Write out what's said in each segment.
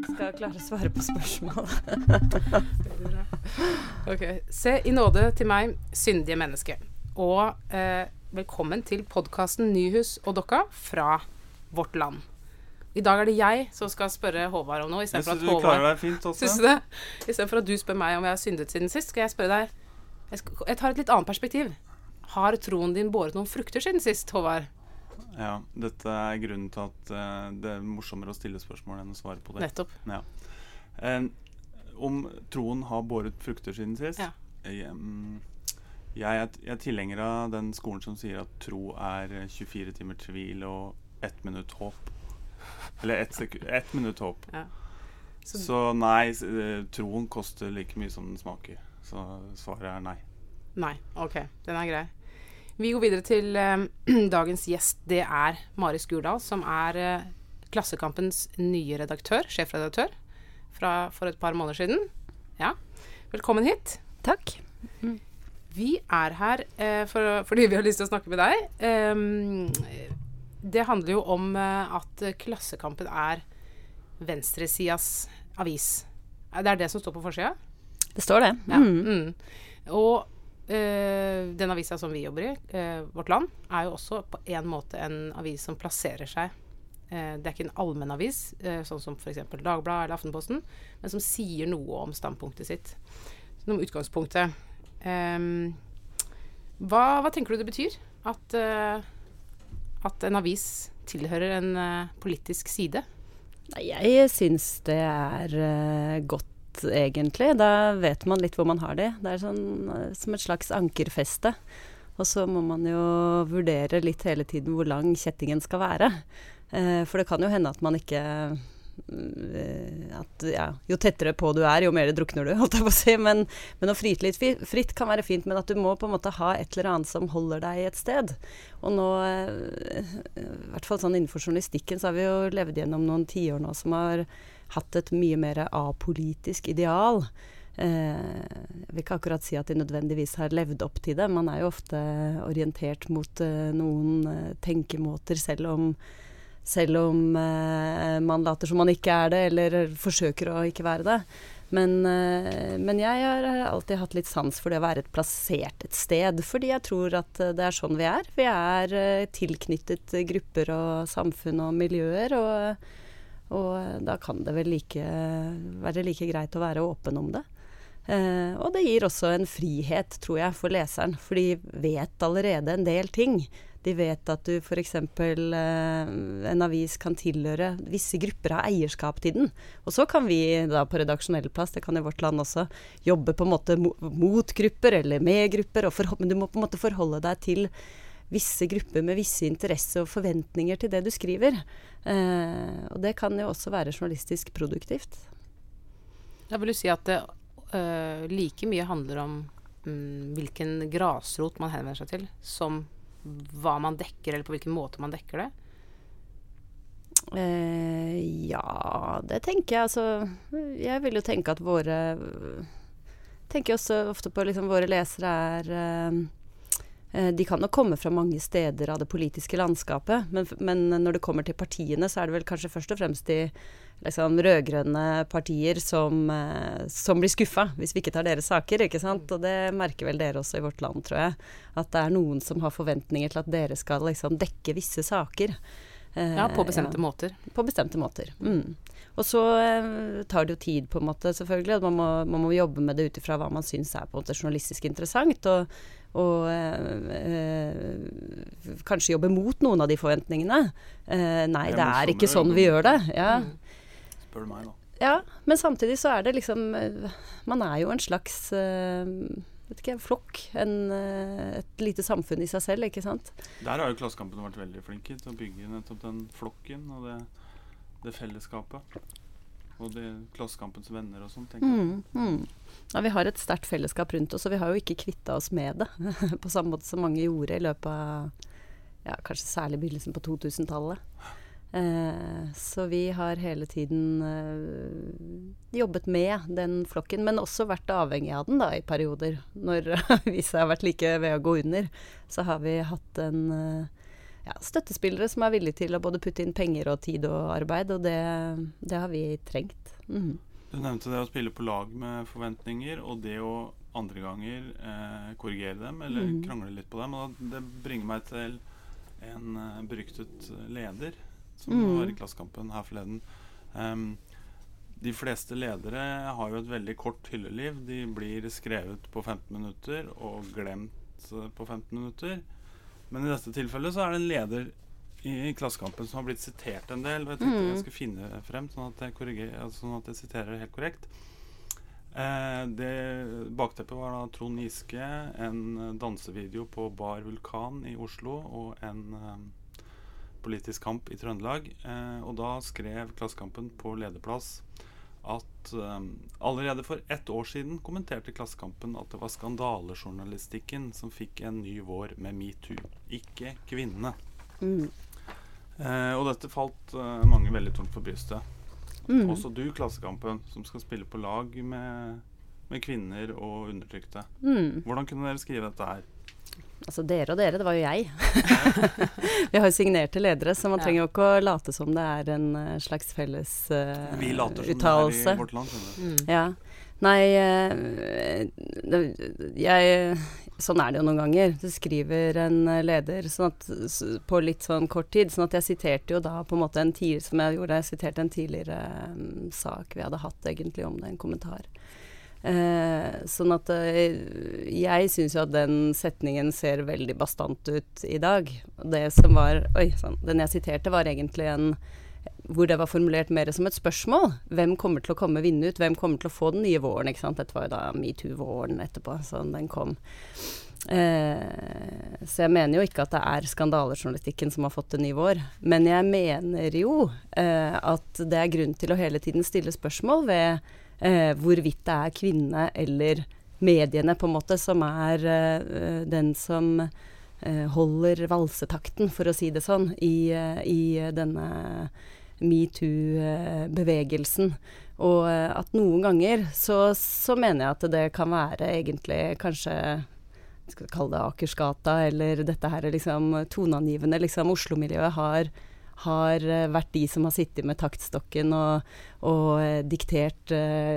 Skal klare å svare på spørsmål. Ok. Se i nåde til meg, syndige menneske. Og eh, velkommen til podkasten Nyhus og Dokka fra Vårt Land. I dag er det jeg som skal spørre Håvard om noe. Jeg syns du du klarer Håvard deg fint også. Syns du det? Istedenfor at du spør meg om jeg har syndet siden sist, skal jeg spørre deg Jeg, skal, jeg tar et litt annet perspektiv. Har troen din båret noen frukter siden sist, Håvard? Ja, dette er grunnen til at uh, det er morsommere å stille spørsmål enn å svare på det. Nettopp. Ja. Eh, om troen har båret frukter siden sist? Ja. Jeg, mm, jeg, er, jeg er tilhenger av den skolen som sier at tro er eh, 24 timer tvil og ett minutt håp. Eller ett, et minutt håp. Ja. Så- Så, nei, eh, troen koster like mye som den smaker. Så svaret er nei. Nei. Ok, den er grei. Vi går videre til eh, dagens gjest. Det er Mari Skurdal, som er eh, Klassekampens nye redaktør, sjefredaktør, fra for et par måneder siden. Ja. Velkommen hit. Takk. Vi er her eh, for, fordi vi har lyst til å snakke med deg. Eh, det handler jo om eh, at Klassekampen er venstresidas avis. Det er det som står på forsida? Det står det. Ja. Mm. Mm. Og eh, den avisa som vi jobber i, uh, Vårt Land, er jo også på en måte en avis som plasserer seg Uh, Det er ikke en allmennavis, uh, sånn som f.eks. Dagbladet eller Aftenposten, men som sier noe om standpunktet sitt. Noe om utgangspunktet. Um, hva, hva tenker du det betyr? At, at en avis tilhører en politisk side? Jeg syns det er eh, egentlig. Da vet man litt hvor man har det. Det er sånn eh, som et slags ankerfeste. Og så må man jo vurdere litt hele tiden hvor lang kjettingen skal være. Eh, for det kan jo hende at man ikke eh, at, ja, Jo tettere på du er, jo mer drukner du, holdt jeg på å si. Men, men å fryte litt fritt kan være fint, men at du må på en måte ha et eller annet som holder deg et sted. Og nå, eh, i hvert fall sånn innenfor journalistikken, så har vi jo levd gjennom noen tiår nå som har hatt et mye mer apolitisk ideal. Eh, jeg vil ikke akkurat si at de nødvendigvis har levd opp til det. Man er jo ofte orientert mot eh, noen eh, tenkemåter, selv om, selv om eh, man later som man ikke er det, eller forsøker å ikke være det. Men, eh, men jeg har alltid hatt litt sans for det å være et plassert et sted, fordi jeg tror at det er sånn vi er. Vi er tilknyttet grupper og samfunn og miljøer, og, og da kan det vel like, være like greit å være åpen om det. Eh, og det gir også en frihet, tror jeg, for leseren, for de vet allerede en del ting. De vet at du f.eks. Eh, en avis kan tilhøre visse grupper av eierskap til den. Og så kan vi da på redaksjonell plass, det kan i vårt land også, jobbe på en måte mot grupper eller med grupper, og men du må på en måte forholde deg til visse grupper med visse interesser og forventninger til det du skriver. Eh, og det kan jo også være journalistisk produktivt. Da vil du si at det uh, like mye handler om um, hvilken grasrot man henvender seg til, som hva man dekker, eller på hvilken måte man dekker det? Eh, ja, det tenker jeg. Altså, jeg vil jo tenke at våre Tenker også ofte på liksom våre lesere er eh, De kan nok komme fra mange steder av det politiske landskapet, men, men når det kommer til partiene, så er det vel kanskje først og fremst de liksom, rød-grønne partier som, eh, som blir skuffa hvis vi ikke tar deres saker, ikke sant. Og det merker vel dere også i vårt land, tror jeg. At det er noen som har forventninger til at dere skal liksom dekke visse saker. Eh, Ja, på bestemte ja. måter. På bestemte måter. Mm. Og så eh, tar det jo tid, på en måte, selvfølgelig. Man må, man må jobbe med det ut ifra hva man syns er på en måte journalistisk interessant. Og, og eh, eh, kanskje jobbe mot noen av de forventningene. Eh, nei, Det er er ikke sånn vi gjør det. Ja. Spør du meg, da. ja. Men samtidig så er det liksom eh, Man er jo en slags eh, vet ikke, flokk. En, et lite samfunn i seg selv, ikke sant. Der har jo Klassekampen vært veldig flinke til å bygge nettopp den flokken og det, det fellesskapet. Og det Klassekampens venner og sånn, tenker jeg. Mm, mm. Ja, vi har et sterkt fellesskap rundt oss, og vi har jo ikke kvitta oss med det. på samme måte som mange gjorde i løpet av ja, kanskje særlig begynnelsen på 2000-tallet. Eh, så vi har hele tiden eh, jobbet med den flokken, men også vært avhengig av den da, i perioder. Når avisa har vært like ved å gå under, så har vi hatt en, eh, ja, støttespillere som er villige til å både putte inn penger og tid og arbeid, og det, det har vi trengt. Mm. Du nevnte det å spille på lag med forventninger, og det å andre ganger eh, korrigere dem eller mm. krangle litt på dem. Og det bringer meg til en uh, beryktet leder som mm. var i Klassekampen her forleden. Um, de fleste ledere har jo et veldig kort hylleliv. De blir skrevet på 15 minutter og glemt uh, på 15 minutter. Men i dette tilfellet så er det en leder i, Klassekampen som har blitt sitert en del. Og jeg tenkte mm. jeg skulle finne frem, sånn at jeg, altså, sånn at jeg siterer helt korrekt. Eh, det Bakteppet var da Trond Giske, en dansevideo på Bar Vulkan i Oslo og en eh, politisk kamp i Trøndelag. Eh, og da skrev Klassekampen på lederplass at um, allerede for ett år siden kommenterte Klassekampen at det var skandalejournalistikken som fikk en ny vår med metoo, ikke kvinnene. Mm. Eh, og dette falt eh, mange veldig tungt for brystet. Mm. Også du, Klassekampen, som skal spille på lag med, med kvinner og undertrykte. Mm. Hvordan kunne dere skrive dette her? Altså dere og dere, det var jo jeg. vi har jo signerte ledere, så man trenger jo ikke å late som det er en uh, slags felles uh, vi later som uttalelse. Det er i vårt land, mm. Ja. Nei, uh, jeg Sånn er det jo noen ganger. Du skriver en leder sånn at, på litt sånn kort tid. Sånn at jeg siterte jo da på en måte en tidligere Som jeg gjorde, jeg siterte en tidligere um, sak vi hadde hatt egentlig om det, en kommentar. Uh, sånn at uh, jeg syns jo at den setningen ser veldig bastant ut i dag. Det som var Oi sann. Den jeg siterte, var egentlig en hvor det var formulert mer som et spørsmål. Hvem kommer til å komme vinne ut? Hvem kommer til å få den nye våren? ikke sant? Dette var jo da metoo-våren etterpå, så den kom. Eh, så jeg mener jo ikke at det er skandalejournalistikken som har fått en ny vår. Men jeg mener jo eh, at det er grunn til å hele tiden stille spørsmål ved eh, hvorvidt det er kvinnene eller mediene på en måte som er eh, den som holder valsetakten, for å si det sånn, i, eh, i denne metoo-bevegelsen. Og eh, at noen ganger så, så, mener jeg at det kan være egentlig kanskje skal vi kalle det Akersgata, eller dette her liksom toneangivende. Liksom Oslo-miljøet har har eh, vært de som har sittet med taktstokken og, og eh, diktert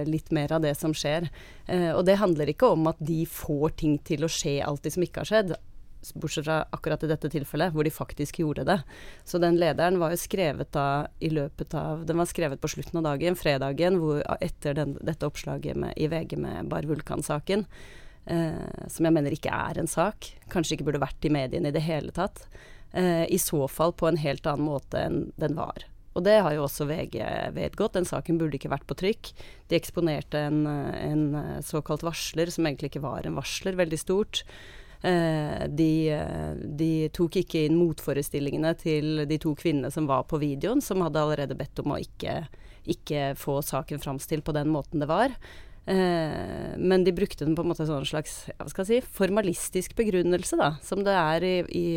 litt mer av det som skjer. Og det handler ikke om at de får ting til å skje alltid som ikke har skjedd. Bortsett fra akkurat i dette tilfellet, hvor de faktisk gjorde det. Så den lederen var jo skrevet da i løpet av Den var skrevet på slutten av dagen, fredagen, hvor, etter den, dette oppslaget med, i VG med Bar Vulkan-saken. Eh, som jeg mener ikke er en sak. Kanskje ikke burde vært i mediene i det hele tatt eh, i så fall på en helt annen måte enn den var. Og det har jo også VG vedgått. Den saken burde ikke vært på trykk. De eksponerte en, en såkalt varsler, som egentlig ikke var en varsler, veldig stort. Eh, de, de, tok ikke inn motforestillingene til de to kvinnene som var på videoen, som hadde allerede bedt om å ikke, ikke få saken framstilt på den måten det var. Eh, men de brukte den på en måte en slags si, formalistisk begrunnelse, da, som det er i, i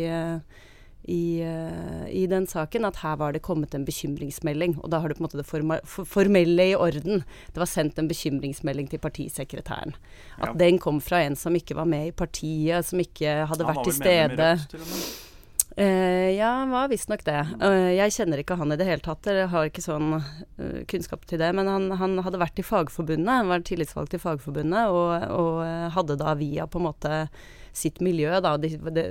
i, uh, i, den saken at her var det kommet en bekymringsmelding. Og da har du på en måte det forma, for, formelle i orden. Det var sendt en bekymringsmelding til partisekretæren. At ja. den kom fra en som ikke var med i partiet, som ikke hadde vært til stede. Uh, ja, han var visstnok det. Uh, jeg kjenner ikke han i det hele tatt, Jeg har ikke sånn uh, kunnskap til det. Men han, han, hadde vært i Fagforbundet, han var tillitsvalgt i Fagforbundet, og, og hadde da via på en måte sitt miljø da, de, de,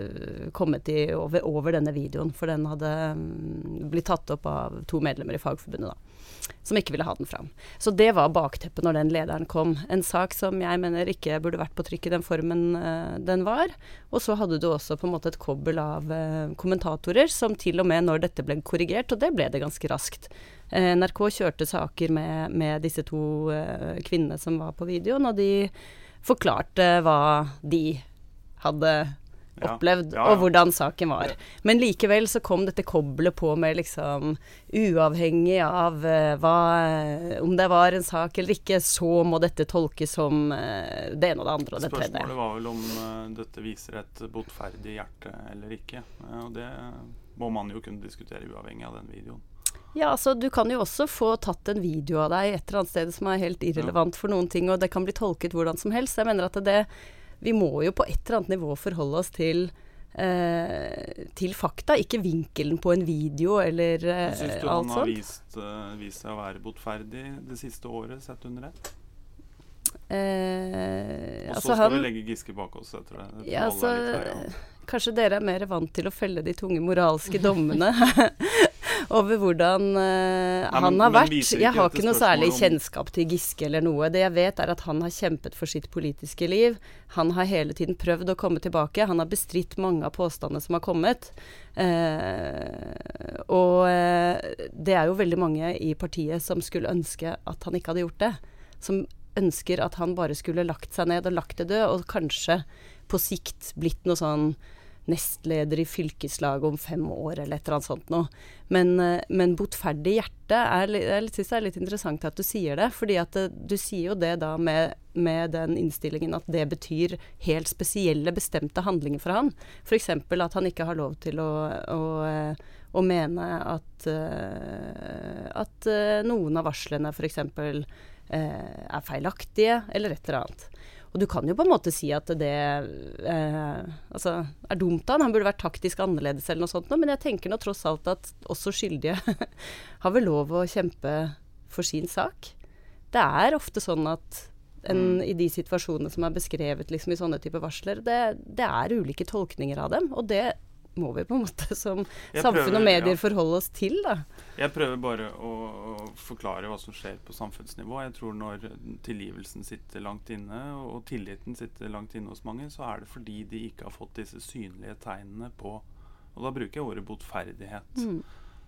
kommet i, over, over, denne videoen. For den hadde um, blitt tatt opp av to medlemmer i Fagforbundet, da. Som ikke ville ha den fram. Så det var bakteppet når den lederen kom. En sak som jeg mener ikke burde vært på trykk i den formen uh, den var. Og så hadde du også på en måte et kobbel av uh, kommentatorer som til og med når dette ble korrigert, og det ble det ganske raskt. Uh, NRK kjørte saker med, med disse to kvinnene som var på videoen, og de forklarte hva de hadde opplevd, ja, ja, ja. og hvordan saken var. Men likevel så kom dette koblet på med liksom Uavhengig av uh, hva Om det var en sak eller ikke, så må dette tolkes som uh, det ene og det andre og det tredje. Spørsmålet var vel om uh, dette viser et botferdig hjerte eller ikke. og det må man jo kunne diskutere uavhengig av den videoen. Ja, altså du kan jo også få tatt en video av deg et eller annet sted som er helt irrelevant for noen ting, og det kan bli tolket hvordan som helst. Jeg mener at det vi må jo på et eller annet nivå forholde oss til eh, til fakta, ikke vinkelen på en video eller alt sånt. Syns du han har vist, eh, vist seg å være botferdig det siste året, sett under ett? Eh, Og så altså skal vi legge Giske bak oss etter det. Ja, altså. Kanskje dere er mer vant til å felle de tunge moralske dommene over hvordan uh, men- han har men vært. Jeg har ikke noe særlig om- kjennskap til Giske eller noe. Det jeg vet, er at han har kjempet for sitt politiske liv. Han har hele tiden prøvd å komme tilbake. Han har bestridt mange av påstandene som har kommet. Uh, og uh, det er jo veldig mange i partiet som skulle ønske at han ikke hadde gjort det. Som ønsker at han bare skulle lagt seg ned og lagt det død, og kanskje på sikt blitt noe sånn nestleder i fylkeslaget om fem år, eller et eller annet sånt noe. Men, eh, men botferdig hjerte er, Jeg syns det er litt interessant at du sier det. fordi at eh, du sier jo det da med, med den innstillingen at det betyr helt spesielle, bestemte handlinger for han. F.eks. at han ikke har lov til å, å, eh, å mene at, at noen av varslene f.eks. Eh, er feilaktige, eller et eller annet. Og du kan jo på en måte si at det eh, altså, er dumt av han. Han burde vært taktisk annerledes eller noe sånt, men jeg tenker nå tross alt at også skyldige har vel lov å kjempe for sin sak. Det er ofte sånn at en, i de situasjonene som er beskrevet liksom, i sånne typer varsler, det, det er ulike tolkninger av dem. Og det må vi på en måte som Jeg samfunn prøver, og medier ja. forholde oss til, da. Jeg prøver bare å, å forklare hva som skjer på samfunnsnivå. Jeg tror når tilgivelsen sitter langt inne, og tilliten sitter langt inne hos mange, så er det fordi de ikke har fått disse synlige tegnene på Og da bruker jeg ordet botferdighet. Mm.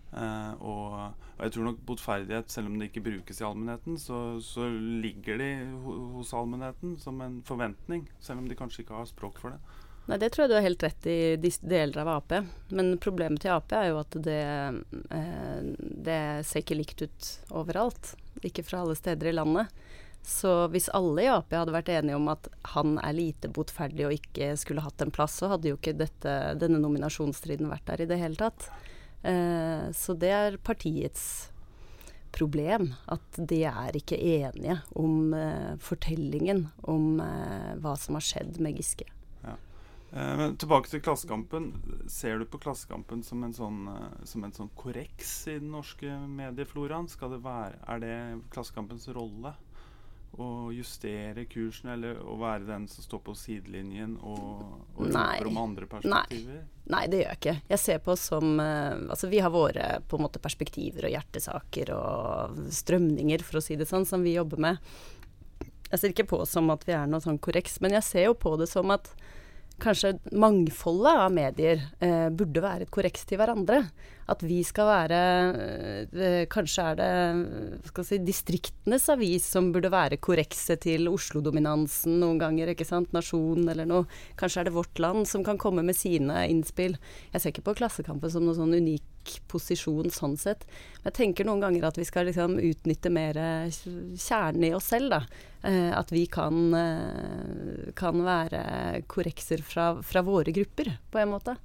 Uh, og, og jeg tror nok botferdighet, selv om det ikke brukes i allmennheten, så, så ligger de hos allmennheten som en forventning, selv om de kanskje ikke har språk for det. Nei, det tror jeg du har helt rett i de deler av Ap. Men problemet til Ap er jo at det, eh, det ser ikke likt ut overalt. Ikke fra alle steder i landet. Så hvis alle i Ap hadde vært enige om at han er lite botferdig og ikke skulle hatt en plass, så hadde jo ikke dette, denne nominasjonsstriden vært der i det hele tatt. Eh, så det er partiets problem. At de er ikke enige om eh, fortellingen om eh, hva som har skjedd med Giske. Eh, men tilbake til Klassekampen. Ser du på Klassekampen som en sånn, eh, som en sånn korreks i den norske mediefloraen? Skal det være, er det Klassekampens rolle å justere kursen, eller å være den som står på sidelinjen og, og roper om andre perspektiver? Nei, det gjør jeg ikke. Jeg ser på som eh, Altså, vi har våre på en måte perspektiver og hjertesaker og strømninger, for å si det sånn, som vi jobber med. Jeg ser ikke på som at vi er noe sånn korreks, men jeg ser jo på det som at kanskje mangfoldet av medier eh, burde være et korreks til hverandre. At vi skal være eh, Kanskje er det si, distriktenes avis som burde være korrekset til Oslo-dominansen noen ganger, ikke sant. Nasjonen eller noe. Kanskje er det Vårt Land som kan komme med sine innspill. Jeg ser ikke på Klassekampen som noe sånn unik posisjon sånn sett. Jeg tenker noen ganger at vi skal liksom utnytte mer kjernen i oss selv, da. Eh, at vi kan, eh, kan være korrekser fra, fra våre grupper, på en måte.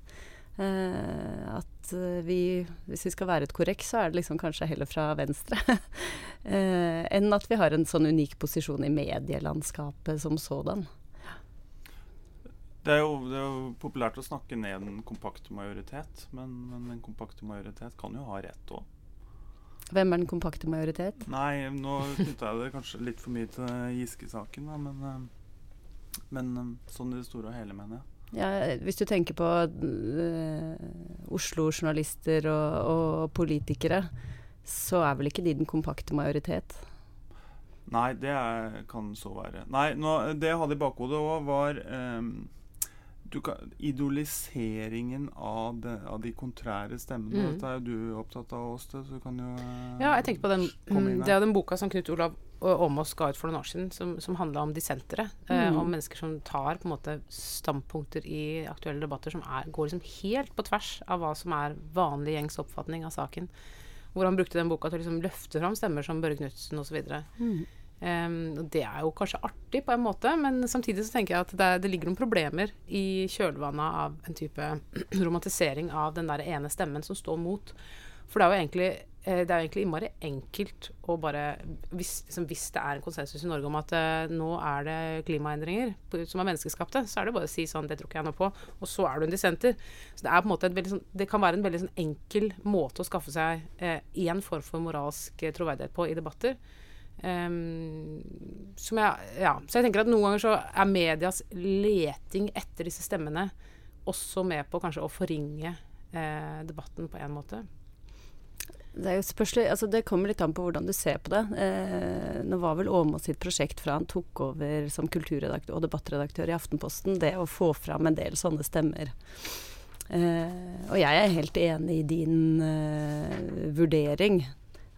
Eh, at eh, vi, hvis vi skal være et korreks, så er det liksom kanskje heller fra venstre. eh, enn at vi har en sånn unik posisjon i medielandskapet som sådan. Det er, jo, det er jo populært å snakke ned den kompakte majoritet, men, men den kompakte majoritet kan jo ha rett òg. Hvem er den kompakte majoritet? Nei, nå knytta jeg det kanskje litt for mye til Giske-saken, men, eh, men eh, sånn i det store og hele, mener jeg. Ja, hvis du tenker på uh, Oslo-journalister og, og politikere, så er vel ikke de den kompakte majoritet? Nei, det er, kan så være. Nei, nå, det jeg hadde i bakhodet òg, var du kan, idoliseringen av, det, av de kontrære stemmene. Mm. Dette er jo du opptatt av, Åste, så du kan jo eh, Ja, jeg tenker på den, det er den boka som Knut Olav Åmås ga ut for noen år siden, som, som handla om dissentere. Eh, Mm. om mennesker som tar på en måte standpunkter i aktuelle debatter som er, går liksom helt på tvers av hva som er vanlig gjengs oppfatning av saken. Hvor han brukte den boka til å liksom løfte fram stemmer som Børre Knutsen osv. Mm. Um, og det er jo kanskje artig på en måte, men samtidig så tenker jeg at det, det ligger noen problemer i kjølvannet av en type romantisering av den der ene stemmen som står mot. For det er jo egentlig eh, det er jo egentlig innmari enkelt å bare hvis, liksom, hvis det er en konsensus i Norge om at uh, nå er det klimaendringer som er menneskeskapte, så er det bare å si sånn Det tror ikke jeg noe på. Og så er du en dissenter. Så det er på en måte et veldig sånn Det kan være en veldig sånn enkel måte å skaffe seg én form for moralsk eh, troverdighet på i debatter. Ehm, som jeg, ja. Så jeg tenker at noen ganger så er medias leting etter disse stemmene også med på kanskje å forringe eh, debatten på en måte. Det, er spørsmål, altså det kommer litt an på hvordan du ser på det. Eh, nå var vel Åmås sitt prosjekt fra han tok over som kulturredaktør og debattredaktør i Aftenposten, det å få fram en del sånne stemmer. Eh, og jeg er helt enig i din eh, vurdering.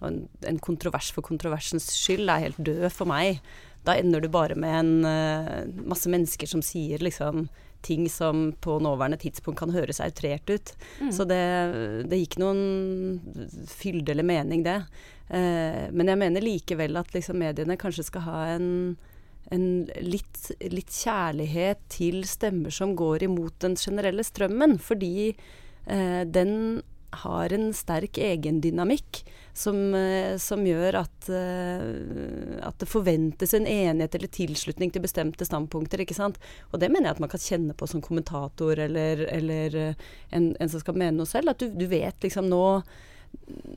En, en kontrovers for kontroversens skyld er helt død for meg. Da ender du bare med en eh, masse mennesker som sier liksom ting som på nåværende tidspunkt kan høres outrert ut. Så det, det gikk noen fylde eller mening, det. Eh, men jeg mener likevel at liksom mediene kanskje skal ha en, en litt, litt kjærlighet til stemmer som går imot den generelle strømmen. Fordi eh, den har en sterk egendynamikk som, eh, som gjør at, eh, at det forventes en enighet eller tilslutning til bestemte standpunkter. ikke sant? Og det mener jeg at man kan kjenne på som kommentator eller, eller eh, en, en som skal mene noe selv. At du, du vet liksom nå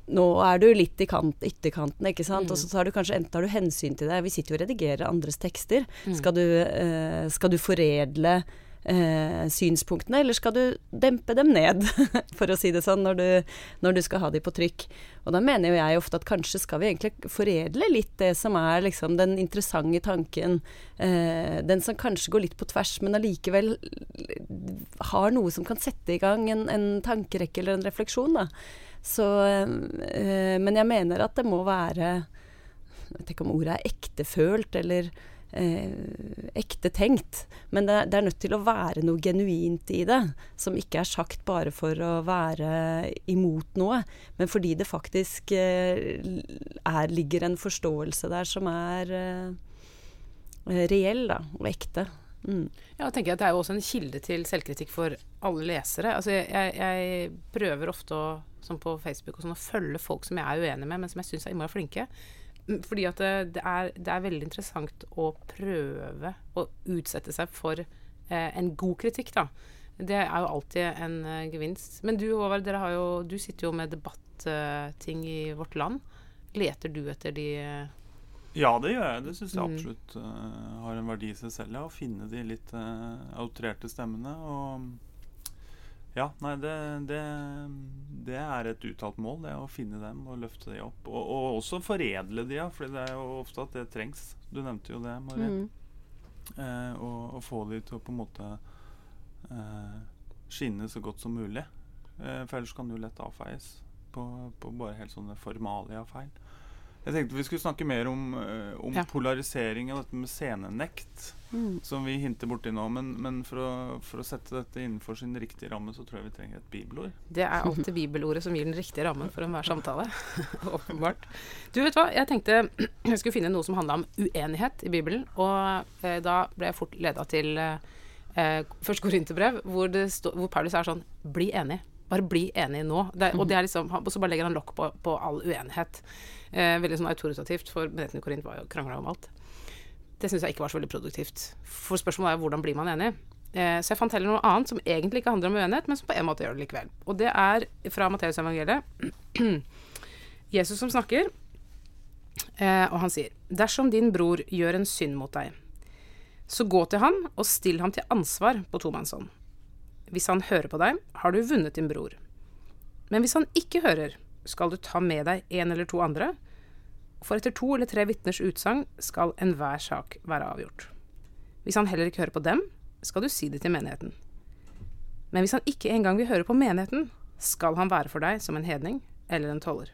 nå er du litt i kant, ytterkanten, ikke sant. Og så tar du kanskje enten tar du hensyn til det Vi sitter jo og redigerer andres tekster. Skal, du, eh, skal du foredle synspunktene, eller skal du dempe dem ned, for å si det sånn, når du, når du skal ha de på trykk. Og da mener jo jeg ofte at kanskje skal vi egentlig foredle litt det som er liksom den interessante tanken. Eh, den som kanskje går litt på tvers, men allikevel har noe som kan sette i gang en, en tankerekke eller en refleksjon. Da. Så, eh, men jeg mener at det må være Jeg vet ikke om ordet er ektefølt eller eh, ekte tenkt. Men det, det er nødt til å være noe genuint i det. Som ikke er sagt bare for å være imot noe, men fordi det faktisk eh, er, ligger en forståelse der som er eh, reell da, og ekte. Mm. Ja, jeg tenker at Det er jo også en kilde til selvkritikk for alle lesere. Altså, jeg, jeg prøver ofte å, som på Facebook sånn, å følge folk som jeg er uenig med, men som jeg syns er innmari flinke. Mm, Fordi at det, det, er, det er veldig interessant å prøve å utsette seg for eh, en god kritikk, da. Det er jo alltid en eh, gevinst. Men du Håvard, jo, du sitter jo med debatting i Vårt Land. Leter du etter de eh, Ja, det gjør jeg. Det syns jeg Mm. absolutt eh, har en verdi i seg selv. Ja, å finne de litt uh, outrerte stemmene. Og ja, nei, det, det, det er et uttalt mål, det å finne dem og løfte de opp. Og, og også foredle de, ja, for det er jo ofte at det trengs. Du nevnte jo det, Marie. Mm. Eh, og, og få de til å på en måte eh, skinne så godt som mulig. Eh, for ellers kan jo lett avfeies på, på bare helt sånne formalia-feil. Jeg tenkte vi skulle snakke mer om, eh, om Ja. polarisering og dette med scenenekt, Mm. som vi hinter borti nå. Men, men for, å, for å sette dette innenfor sin riktige ramme, så tror jeg vi trenger et bibelord. Det er alltid bibelordet som gir den riktige rammen for enhver samtale. Åpenbart. Du, vet hva? Jeg tenkte jeg skulle finne noe som handla om uenighet i Bibelen. Og eh, da ble jeg fort leda til eh, første Først Korinterbrev, hvor, stå- hvor Paulus er sånn Bli enig. Bare bli enig nå. Det, og, det er liksom, og så bare legger han lokk på, på all uenighet. Eh, veldig sånn autoritativt, for menighetene i Korint var jo krangla om alt. Det syns jeg ikke var så veldig produktivt. For spørsmålet er hvordan blir man enig? Eh, så jeg fant heller noe annet som egentlig ikke handler om uenighet, men som på en måte gjør det likevel. Og det er fra Matteusevangeliet. Jesus som snakker, eh, og han sier Dersom din bror gjør en synd mot deg, så gå til han og still ham til ansvar på tomannshånd. Hvis han hører på deg, har du vunnet din bror. Men hvis han ikke hører, skal du ta med deg en eller to andre, for etter to eller tre vitners utsagn skal enhver sak være avgjort. Hvis han heller ikke hører på dem, skal du si det til menigheten. Men hvis han ikke engang vil høre på menigheten, skal han være for deg som en hedning eller en toller.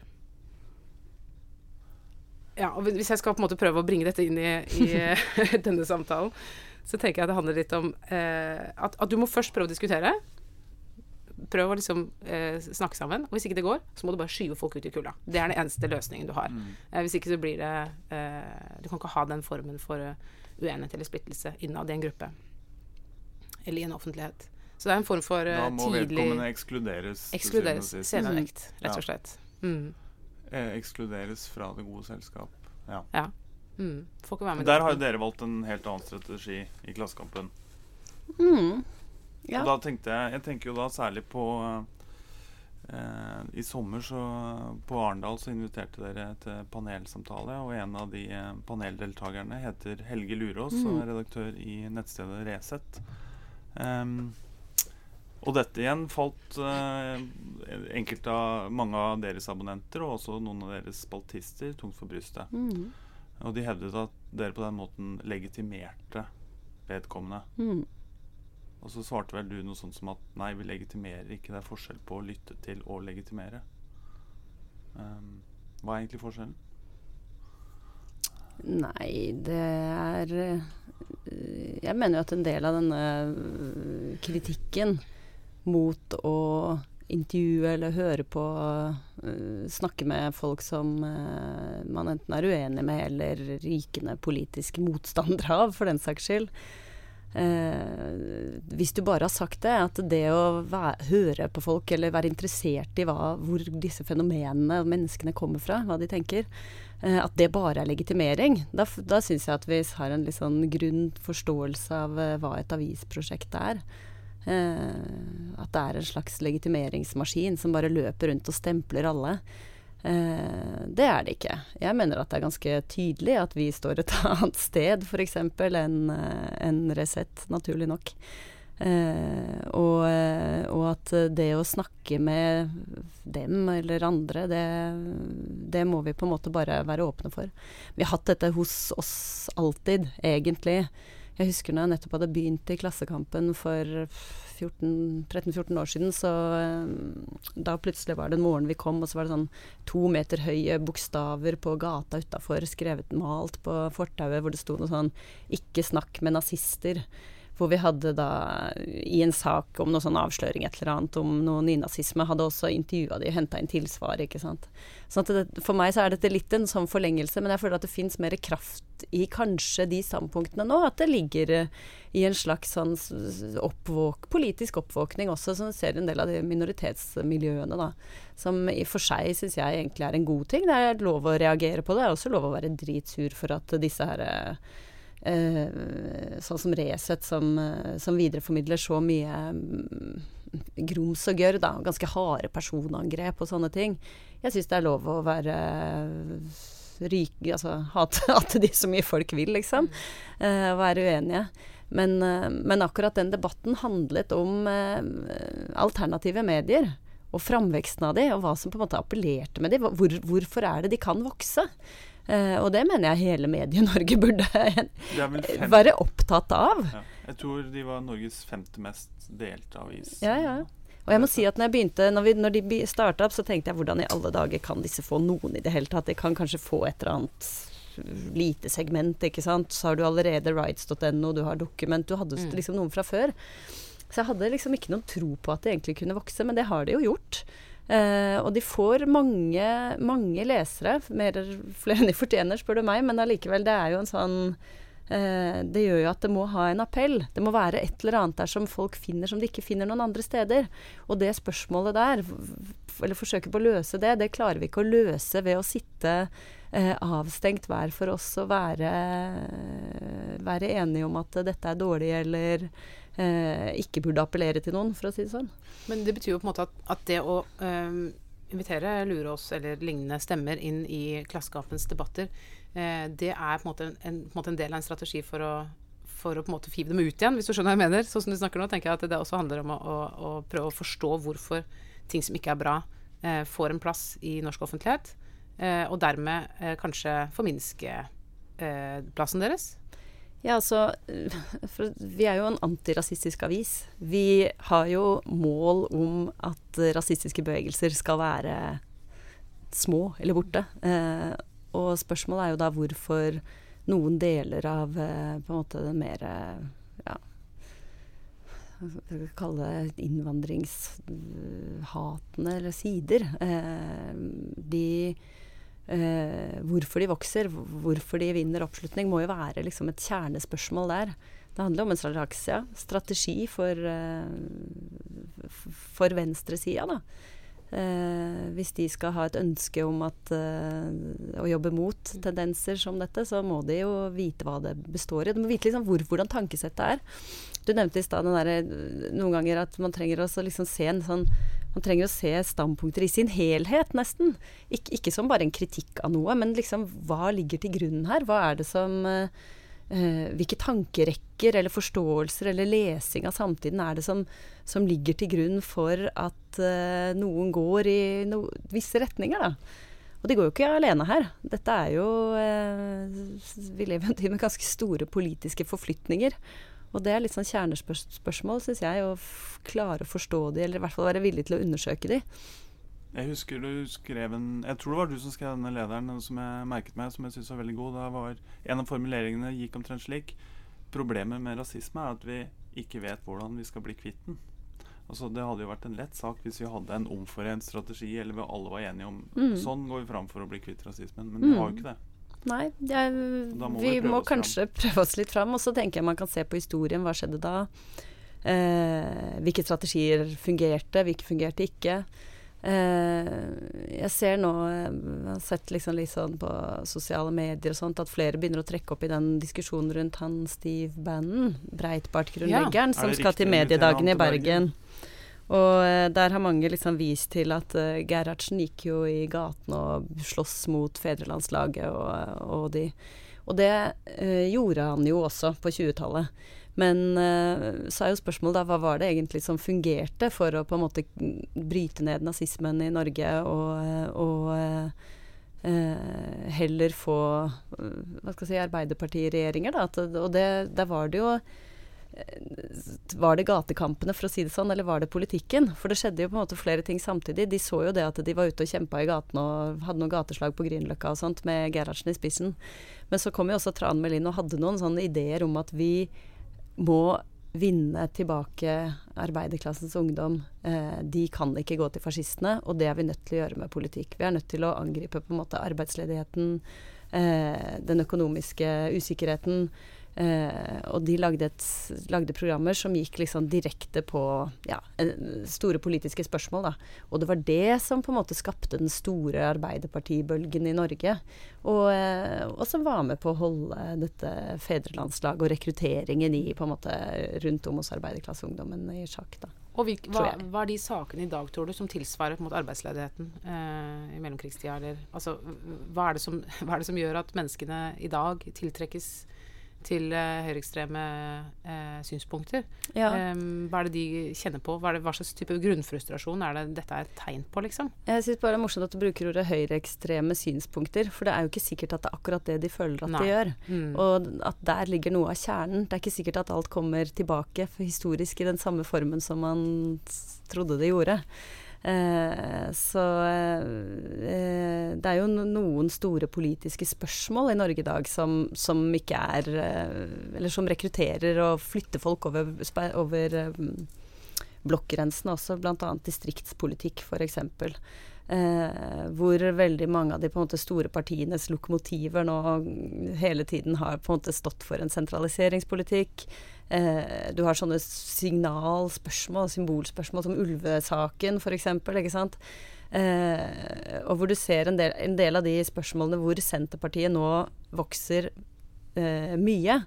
Ja, og Hvis jeg skal på en måte prøve å bringe dette inn i, i denne samtalen, så tenker jeg at det handler litt om eh, at, at du må først prøve å diskutere. Prøv å liksom eh, snakke sammen. Og hvis ikke det går, så må du bare skyve folk ut i kulda. Det er den eneste løsningen du har. Eh, hvis ikke så blir det eh, Du kan ikke ha den formen for uh, uenighet eller splittelse innad i en gruppe. Eller i en offentlighet. Så det er en form for eh, Da må tidlig vedkommende ekskluderes. Ekskluderes. syvende og rett og slett. Mm. eh, ekskluderes fra det gode selskap. Ja. Ja. Mm. Får ikke være med. Der har jo dere valgt en helt annen strategi i Klassekampen. Mm. Ja. Og da tenkte jeg Jeg tenker jo da særlig på eh, I sommer så på Arendal så inviterte dere til panelsamtale, og en av de eh, paneldeltakerne heter Helge Lurås og Mm. er redaktør i nettstedet Resett. Um, og dette igjen falt eh, enkelte av mange av deres abonnenter og også noen av deres spaltister tungt for brystet. Mm. Og de hevdet at dere på den måten legitimerte vedkommende. Mm. Og så svarte vel du noe sånt som at nei, vi legitimerer ikke. Det er forskjell på å lytte til og legitimere. Um, hva er egentlig forskjellen? Nei, det er øh, Jeg mener jo at en del av denne øh, kritikken mot å intervjue eller høre på øh, Snakke med folk som man enten er uenig med eller rykende politiske motstandere av, for den saks skyld. Eh, hvis du bare har sagt det, at det å være, høre på folk eller være interessert i hva, hvor disse fenomenene og menneskene kommer fra, hva de tenker, eh, at det bare er legitimering, da, da syns jeg at vi har en litt sånn grunn forståelse av eh, hva et avisprosjekt er. Eh, at det er en slags legitimeringsmaskin som bare løper rundt og stempler alle. Eh, det er det ikke. Jeg mener at det er ganske tydelig at vi står et annet sted, f.eks., enn en Resett, naturlig nok. Eh, og, eh, og at det å snakke med dem eller andre, det, det må vi på en måte bare være åpne for. Vi har hatt dette hos oss alltid, egentlig. Jeg husker når jeg nettopp hadde begynt i Klassekampen for 13-14 år siden, så eh, da plutselig var det en morgen vi kom, og så var det sånn to meter høye bokstaver på gata utafor, skrevet malt på fortauet, hvor det sto noe sånn 'Ikke snakk med nazister'. Hvor vi hadde da, i en sak om noe sånn avsløring et eller annet om noe nynazisme, hadde også intervjua de og henta inn tilsvar, ikke sant. Så det, for meg så er dette litt en sånn forlengelse, men jeg føler at det fins mer kraft i kanskje de standpunktene nå. At det ligger eh, i en slags sånn oppvåk, politisk oppvåkning også, som ser en del av de minoritetsmiljøene, da. Som i og for seg syns jeg egentlig er en god ting. Det er lov å reagere på det. Det er også lov å være dritsur for at disse her eh, sånn som Resett, som, eh, som videreformidler så mye mm, grums og gørr, da, ganske harde personangrep og sånne ting. Jeg syns det er lov å være ryk, altså hate, hate de så mye folk vil, liksom. eh, være uenige. Men, eh, men akkurat den debatten handlet om eh, alternative medier. Og framveksten av de, og hva som på en måte appellerte med de. Hvor, hvorfor er det de kan vokse? Eh, og det mener jeg hele Medie-Norge burde Det være opptatt av. ja. Jeg tror de var Norges femte mest delte avis. Ja, ja. Og jeg må si at når jeg begynte, når, vi, når de starta opp, så tenkte jeg hvordan i alle dager kan disse få noen i det hele tatt? De kan kanskje få et eller annet lite segment, ikke sant. Så har du allerede rights.no, du har dokument, du hadde Mm. liksom noen fra før. Så jeg hadde liksom ikke noen tro på at det egentlig kunne vokse, men det har de jo gjort. Eh, og de får mange, mange lesere, mer, flere enn de fortjener, spør du meg, men allikevel, det er jo en sånn eh, Det gjør jo at det må ha en appell. Det må være et eller annet der som folk finner som de ikke finner noen andre steder. Og det spørsmålet der, eller forsøket på å løse det, det klarer vi ikke å løse ved å sitte eh, avstengt hver for oss og være, være enige om at dette er dårlig eller ikke burde appellere til noen, for å si det sånn. Men det betyr jo på en måte at, at det å øhm, invitere Lurås eller lignende stemmer inn i Klassekampens debatter, eh, det er på en, måte en, på en måte en del av en strategi for å, for å på en måte five dem ut igjen, hvis du skjønner hva jeg mener. Sånn som du snakker nå, tenker jeg at det også handler om å, å, å prøve å forstå hvorfor ting som ikke er bra, eh, får en plass i norsk offentlighet, eh, og dermed eh, kanskje forminske eh, plassen deres. Ja, altså for Vi er jo en antirasistisk avis. Vi har jo mål om at rasistiske bevegelser skal være små eller borte. Eh, og spørsmålet er jo da hvorfor noen deler av eh, på en måte den mer eh, ja, hva skal kalle det innvandringshatende eller sider. Eh, de Eh, hvorfor de vokser, hvorfor de vinner oppslutning, må jo være liksom et kjernespørsmål der. Det handler om en slags ja, strategi for, eh, for venstresida, da. Eh, hvis de skal ha et ønske om at, eh, å jobbe mot tendenser som dette, så må de jo vite hva det består i. De må vite liksom hvor, hvordan tankesettet er. Du nevnte i stad noen ganger at man trenger å liksom se en sånn man trenger å se standpunkter i sin helhet, nesten. Ik ikke som bare en kritikk av noe, men liksom hva ligger til grunn her? Hva er det som uh, Hvilke tankerekker eller forståelser eller lesing av samtiden er det som, som ligger til grunn for at uh, noen går i no visse retninger, da? Og de går jo ikke alene her. Dette er jo uh, Vi lever i en tid med ganske store politiske forflytninger. Og det er litt sånn kjernespørsmål, syns jeg, å klare å forstå de, eller i hvert fall være villig til å undersøke de. Jeg husker du skrev en Jeg tror det var du som skrev denne lederen som jeg merket meg, som jeg syns var veldig god. Da var En av formuleringene gikk omtrent slik. Problemet med rasisme er at vi ikke vet hvordan vi skal bli kvitt den. Altså, det hadde jo vært en lett sak hvis vi hadde en omforent strategi, eller vi alle var enige om mm. sånn går vi fram for å bli kvitt rasismen. Men mm. vi har jo ikke det. Nei, jeg, må vi, vi må kanskje fram. prøve oss litt fram. Og så tenker jeg man kan se på historien. Hva skjedde da? Eh, hvilke strategier fungerte, hvilke fungerte ikke. Eh, jeg ser nå, jeg har sett liksom litt sånn på sosiale medier og sånt, at flere begynner å trekke opp i den diskusjonen rundt han Steve Bannon, Breitbart-grunnleggeren, ja. som skal til mediedagene i Bergen. Og uh, der har mange liksom vist til at uh, Gerhardsen gikk jo i gatene og sloss mot fedrelandslaget og, og de. Og det uh, gjorde han jo også på 20-tallet. Men så er jo spørsmålet da hva var det egentlig som fungerte for å på en måte bryte ned nazismen i Norge og, og heller få hva skal jeg si, arbeiderpartiregjeringer, da. At, og det, der var det jo var det gatekampene, for å si det sånn, eller var det politikken? For det skjedde jo på en måte flere ting samtidig. De så jo det at de var ute og kjempa i gatene og hadde noen gateslag på Grünerløkka og sånt, med Gerhardsen i spissen. Men så kom jo også Tran Melin og hadde noen sånne ideer om at vi må vinne tilbake arbeiderklassens ungdom. Eh, de kan ikke gå til fascistene, og det er vi nødt til å gjøre med politikk. Vi er nødt til å angripe på en måte arbeidsledigheten, eh, den økonomiske usikkerheten. Uh, og de lagde, et, lagde, programmer som gikk liksom direkte på ja, store politiske spørsmål. Da. Og det var det som på en måte skapte den store arbeiderpartibølgen i Norge. Og, eh, og som var med på å holde dette fedrelandslaget og rekrutteringen i på en måte rundt om hos arbeiderklasseungdommen i sjakk. da. Og hvilk, hva, hva, er de sakene i dag, tror du, som tilsvarer mot arbeidsledigheten eh, i mellomkrigstida? altså, hva er, hva er, det som, gjør at menneskene i dag tiltrekkes til uh, høyreekstreme uh, synspunkter. Ja. Um, hva er det de kjenner på? Hva, det, hva, slags type grunnfrustrasjon er det dette er et tegn på, liksom? Jeg syns bare det er morsomt at du bruker ordet høyreekstreme synspunkter, for det er jo ikke sikkert at det er akkurat det de føler at Nei. de gjør. Mm. Og at der ligger noe av kjernen. Det er ikke sikkert at alt kommer tilbake historisk i den samme formen som man trodde det gjorde. Eh, så eh, det er jo noen store politiske spørsmål i Norge i dag som, som ikke er eh, Eller som rekrutterer og flytter folk over, over blokkgrensene også, bl.a. distriktspolitikk f.eks. Eh, hvor veldig mange av de måte store partienes lokomotiver nå hele tiden har måte stått for en sentraliseringspolitikk. Eh, du har sånne signalspørsmål, symbolspørsmål som ulvesaken f.eks. Ikke sant. Eh, og hvor du ser en del, en del, av de spørsmålene hvor Senterpartiet nå vokser eh, mye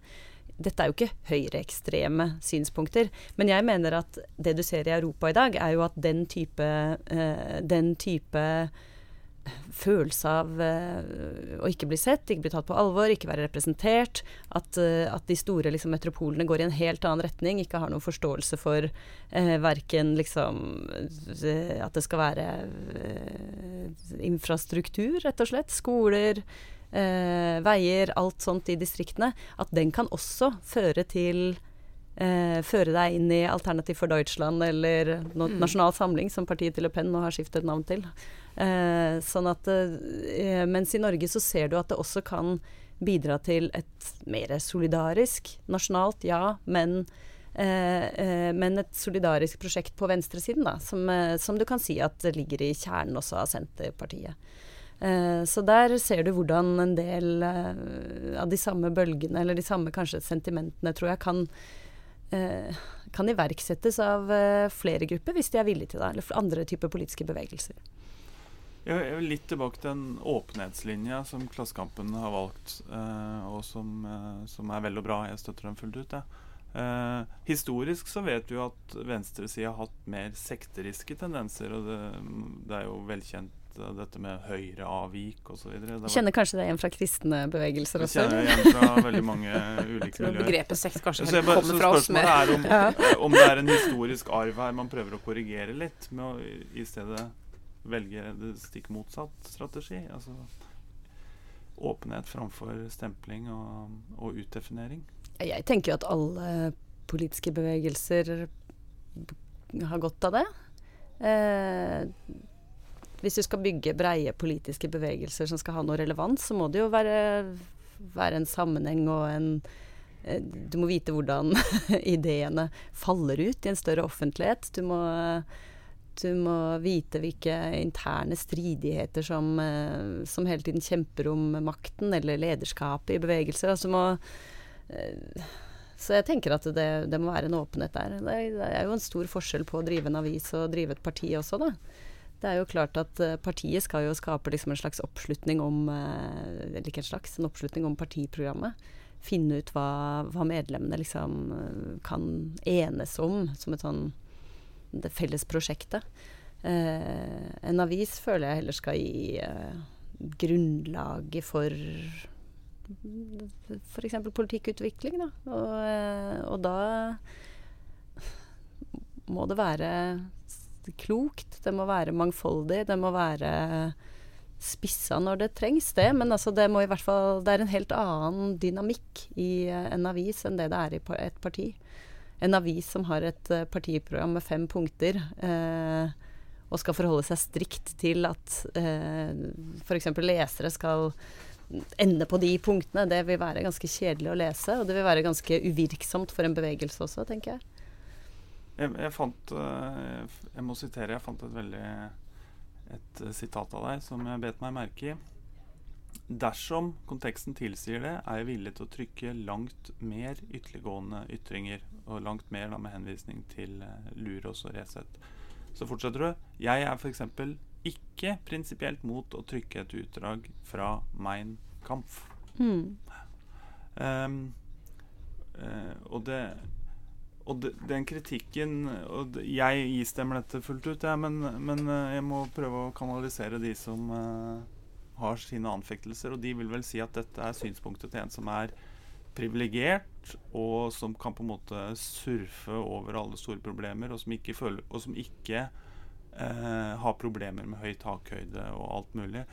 dette er jo ikke høyreekstreme synspunkter. Men jeg mener at det du ser i Europa i dag, er jo at den type, uh, den type følelse av uh, å ikke bli sett, ikke bli tatt på alvor, ikke være representert. At, uh, at de store liksom, metropolene går i en helt annen retning, ikke har noen forståelse for uh, verken liksom At det skal være infrastruktur, rett og slett. Skoler eh, veier, alt sånt i distriktene, at den kan også føre til eh, Føre deg inn i Alternativ for Deutschland eller no, mm. Nasjonal Samling, som partiet til Le Pen nå har skiftet navn til. Eh, sånn at eh, Mens i Norge så ser du at det også kan bidra til et mer solidarisk nasjonalt, ja, men Eh, men et solidarisk prosjekt på venstresiden, da, som, som, du kan si at ligger i kjernen også av Senterpartiet. Så der ser du hvordan en del av de samme bølgene, eller de samme kanskje sentimentene, tror jeg, kan kan iverksettes av flere grupper hvis de er villige til det, eller andre typer politiske bevegelser. Jeg vil litt tilbake til den åpenhetslinja som Klassekampen har valgt, eh, og som, eh, som, er vel og bra. Jeg støtter den fullt ut. Ja. Eh, historisk så vet vi jo at venstresida har hatt mer sekteriske tendenser. og det, det er jo velkjent dette med høyreavvik osv. Kjenner kanskje det igjen fra kristne bevegelser også? Kjenner igjen fra veldig mange ulike miljøer. Begrepet sekt kanskje så bare, kommer fra oss. mer. Spørsmålet er om, ja. om, det er en historisk arv her man prøver å korrigere litt, med å i stedet velge det stikk motsatt strategi. Altså åpenhet framfor stempling og, og utdefinering. Jeg tenker jo at alle politiske bevegelser har godt av det. Eh, hvis du skal bygge breie politiske bevegelser som skal ha noe relevans, så må det jo være, være en sammenheng og en eh, Du må vite hvordan ideene faller ut i en større offentlighet. Du må, du må vite hvilke interne stridigheter som, eh, som hele tiden kjemper om makten eller lederskapet i bevegelser. Altså må Eh, så jeg tenker at det, det, må være en åpenhet der. Det er, det er, jo en stor forskjell på å drive en avis og drive et parti også, da. Det er jo klart at uh, partiet skal jo skape liksom en slags oppslutning om Eller ikke en slags, en oppslutning om partiprogrammet. Finne ut hva, hva medlemmene liksom kan enes om som et sånn det felles prosjektet. en avis føler jeg heller skal gi grunnlaget for f.eks. politikkutvikling. Da. Og, eh, og, da må det være klokt, det må være mangfoldig, det må være spissa når det trengs, det. Men altså det må i hvert fall Det er en helt annen dynamikk i eh, en avis enn det det er i et parti. En avis som har et uh, partiprogram med fem punkter, eh, og skal forholde seg strikt til at eh, f.eks. lesere skal ende på de punktene, det vil være ganske kjedelig å lese. Og det vil være ganske uvirksomt for en bevegelse også, tenker jeg. Jeg, jeg fant eh, Jeg må sitere. Jeg fant et veldig et eh, sitat av deg som jeg bet meg merke i. Dersom konteksten tilsier det, er jeg villig til å trykke langt mer ytterliggående ytringer. Og langt mer da med henvisning til uh, Lurås og Resett. Så fortsetter du. Jeg er f.eks ikke prinsipielt mot å trykke et utdrag fra Mein Kampf. Mm. Um, uh, og det og de, den kritikken og de, Jeg istemmer dette fullt ut, ja, men, men uh, jeg må prøve å kanalisere de som uh, har sine anfektelser. Og de vil vel si at dette er synspunktet til en som er privilegert, og som kan på en måte surfe over alle store problemer, og som ikke, føler, og som ikke eh, har problemer med høy takhøyde og alt mulig.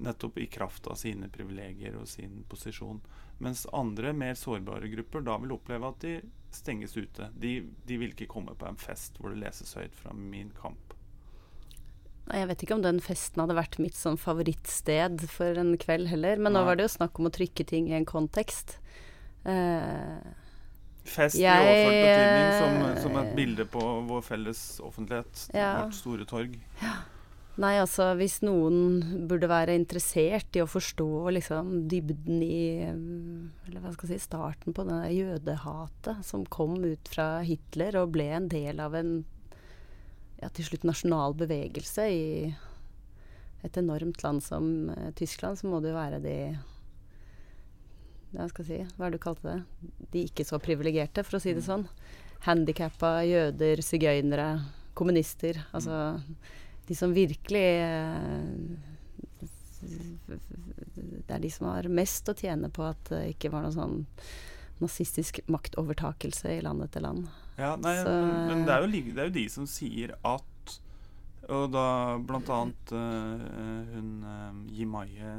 Nettopp i kraft av sine privilegier og sin posisjon. Mens andre, mer sårbare grupper da vil oppleve at de stenges ute. De, de vil ikke komme på en fest hvor det leses høyt fra min kamp. Jeg vet ikke om den festen hadde vært mitt sånn favorittsted for en kveld heller. Men Nei. nå var det jo snakk om å trykke ting i en kontekst. Uh, Fest i overført betydning som, som, et bilde på vår felles offentlighet. Ja. Vårt store torg. Ja. Nei, altså hvis noen burde være interessert i å forstå liksom dybden i Eller hva skal jeg si starten på det jødehatet som kom ut fra Hitler og ble en del av en ja, til slutt nasjonal bevegelse i et enormt land som uh, Tyskland, så må det jo være de ja, skal si, hva er det du kalte det? De ikke så privilegerte, for å si det sånn. Handikappa, jøder, sigøynere, kommunister. Altså de som virkelig eh, Det er de som har mest å tjene på at det ikke var noe sånn nazistisk maktovertakelse i land etter land. Ja, nei, så, men, men det, er jo, det, er jo, de som sier at Og da blant annet uh, hun uh, Jimaye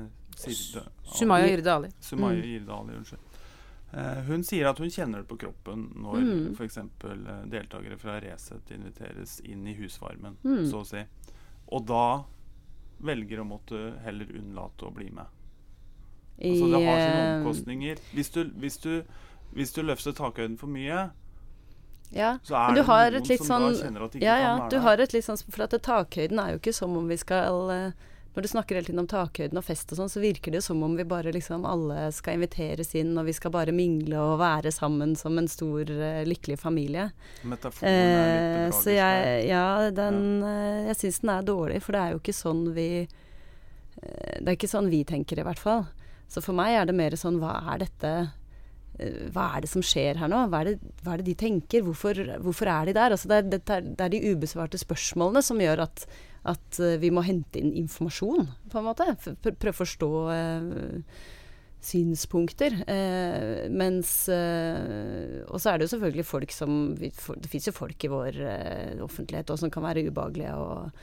Sumaya Irdali. Sumaya. Irdali, unnskyld. Uh, hun sier at hun kjenner det på kroppen når mm. f.eks. Uh, deltakere fra Resett inviteres inn i husvarmen, mm. så å si. Og da velger å måtte heller unnlate å bli med. Altså det har sine eh, omkostninger. Hvis du, hvis du, hvis du løfter takhøyden for mye, ja, så er det noen som sånn, ja, ja, du har et litt sånn For at takhøyden er jo ikke som om vi skal uh, når du snakker hele tiden om takhøyden og fest og sånn, så virker det jo som om vi bare liksom alle skal inviteres inn, og vi skal bare mingle og være sammen som en stor, uh, lykkelig familie. Metaforen er litt Eh, så jeg, ja, den, eh, jeg syns den er dårlig, for det er jo ikke sånn vi eh, Det er ikke sånn vi tenker, i hvert fall. Så for meg er det mer sånn Hva er dette eh, Hva er det som skjer her nå? Hva er det, hva er det de tenker? Hvorfor, hvorfor er de der? Altså det, er, det er de ubesvarte spørsmålene som gjør at, at eh, vi må hente inn informasjon, på en måte. Prøve å forstå eh, synspunkter. Eh, mens eh, Og så er det jo selvfølgelig folk som Det fins jo folk i vår eh, offentlighet også som kan være ubehagelige og,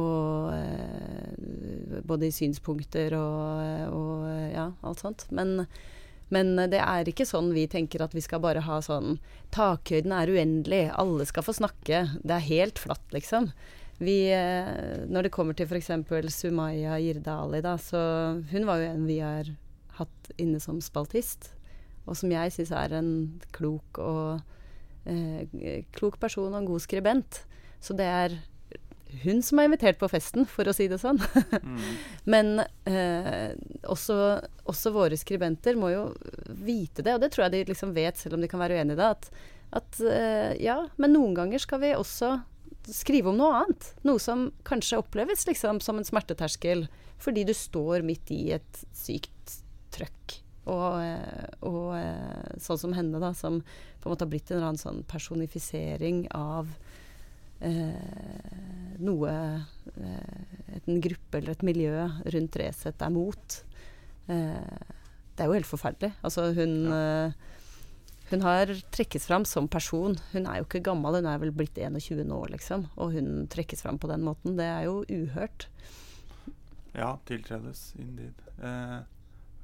og eh, Både i synspunkter og, og ja, alt sånt. Men, men det er ikke sånn vi tenker at vi skal bare ha sånn Takhøyden er uendelig, alle skal få snakke. Det er helt flatt, liksom. Vi, eh, når det kommer til f.eks. Sumaya Jirdali, da, så hun var jo en vi har hatt inne som spaltist. Og som jeg syns er en klok og eh, klok person og en god skribent. Så det er hun som er invitert på festen, for å si det sånn. Mm. Men eh, også, også våre skribenter må jo vite det, og det tror jeg de liksom vet, selv om de kan være uenige i det, at, at eh, ja, men noen ganger skal vi også skrive om noe annet. Noe som kanskje oppleves liksom som en smerteterskel, fordi du står midt i et sykt trøkk. Og, eh, og eh, sånn som henne, da, som på en måte har blitt en eller annen sånn personifisering av noe eh, en gruppe eller et miljø rundt Resett er mot. Eh, det er jo helt forferdelig. Altså hun eh, hun har trekkes fram som person. Hun er jo ikke gammel, hun er vel blitt 21 nå, liksom. Og hun trekkes fram på den måten. Det er jo uhørt. Ja, tiltredes. Indeed. Eh,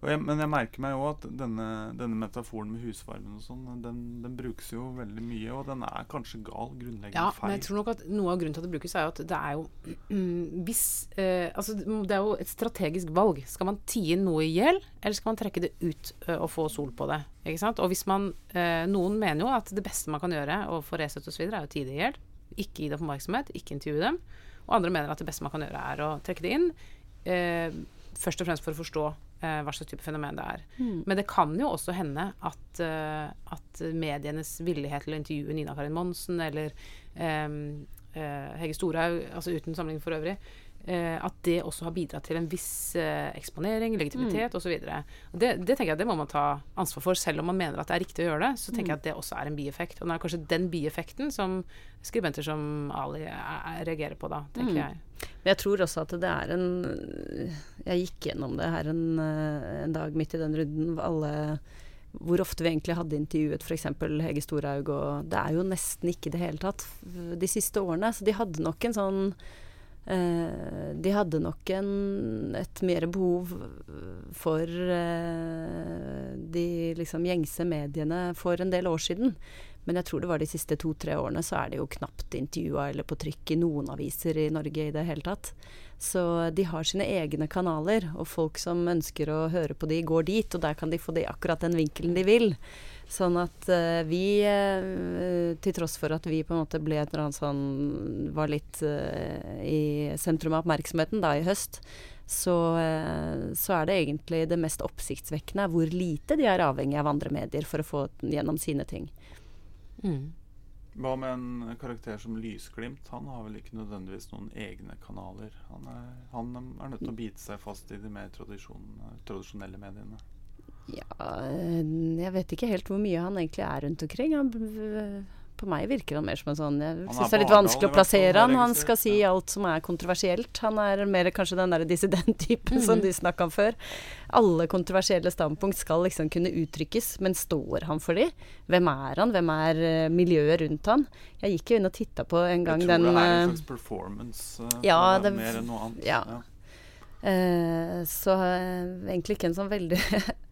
jeg, men jeg merker meg jo at denne, denne metaforen med husvarmen og sånn, den, den brukes jo veldig mye, og den er kanskje gal, grunnleggende Ja, feil. men jeg tror nok at noe av grunnen til at det brukes, er jo at det er jo hvis eh, Altså, det er jo et strategisk valg. Skal man tie noe i hjel, eller skal man trekke det ut eh, og få sol på det? Ikke sant? Og hvis man eh, Noen mener jo at det beste man kan gjøre overfor Resett osv., er å tie det i hjel. Ikke gi det oppmerksomhet, ikke intervjue dem. Og andre mener at det beste man kan gjøre, er å trekke det inn. Eh, først og fremst for å forstå eh, hva slags type fenomen det er. Men det kan jo også hende at, eh, at medienes villighet til å intervjue Nina Karin Monsen eller eh, eh, Hege Storhaug, altså uten sammenligning for øvrig, at det også har bidratt til en viss eh, eksponering, legitimitet osv. Det, det tenker jeg det må man ta ansvar for, selv om man mener at det er riktig å gjøre det. Så tenker jeg at det også er en bieffekt. Og det er kanskje den bieffekten som skribenter som Ali eh, reagerer på da, tenker Mm. jeg. Men jeg tror også at det er en Jeg gikk gjennom det her en, eh, en dag midt i den runden. Alle hvor ofte vi egentlig hadde intervjuet f.eks. Hege Storhaug, og det er jo nesten ikke i det hele tatt de siste årene. Så de hadde nok en sånn eh, De hadde nok en, et mer behov for eh, de liksom gjengse mediene for en del år siden. Men jeg tror det var de siste to-tre årene så er det jo knapt intervjua eller på trykk i noen aviser i Norge i det hele tatt. Så de har sine egne kanaler, og folk som ønsker å høre på de, går dit, og der kan de få det akkurat den vinkelen de vil. Sånn at uh, vi, uh, til tross for at vi på en måte ble et eller annet sånn Var litt uh, i sentrum av oppmerksomheten da i høst, så, så er det egentlig det mest oppsiktsvekkende hvor lite de er avhengig av andre medier for å få gjennom sine ting. Mm. Hva med en karakter som Lysglimt? Han har vel ikke nødvendigvis noen egne kanaler. Han er, han er nødt til å bite seg fast i de mer tradisjonelle mediene. Ja, eh, jeg vet ikke helt hvor mye han egentlig er rundt omkring. Han, på meg virker han mer som en sånn Jeg syns det er litt vanskelig å plassere han. Han skal si alt som er kontroversielt. Han er mer kanskje den derre dissident-typen som Mhm. de snakka om før. Alle kontroversielle standpunkt skal liksom kunne uttrykkes, men står han for de? Hvem er han? Hvem er eh, miljøet rundt han? Jeg gikk jo inn og titta på en gang den jeg tror den det er en eh, slags performance. ja, det- mer enn noe annet. ja. Eh, så uh, egentlig ikke en sånn veldig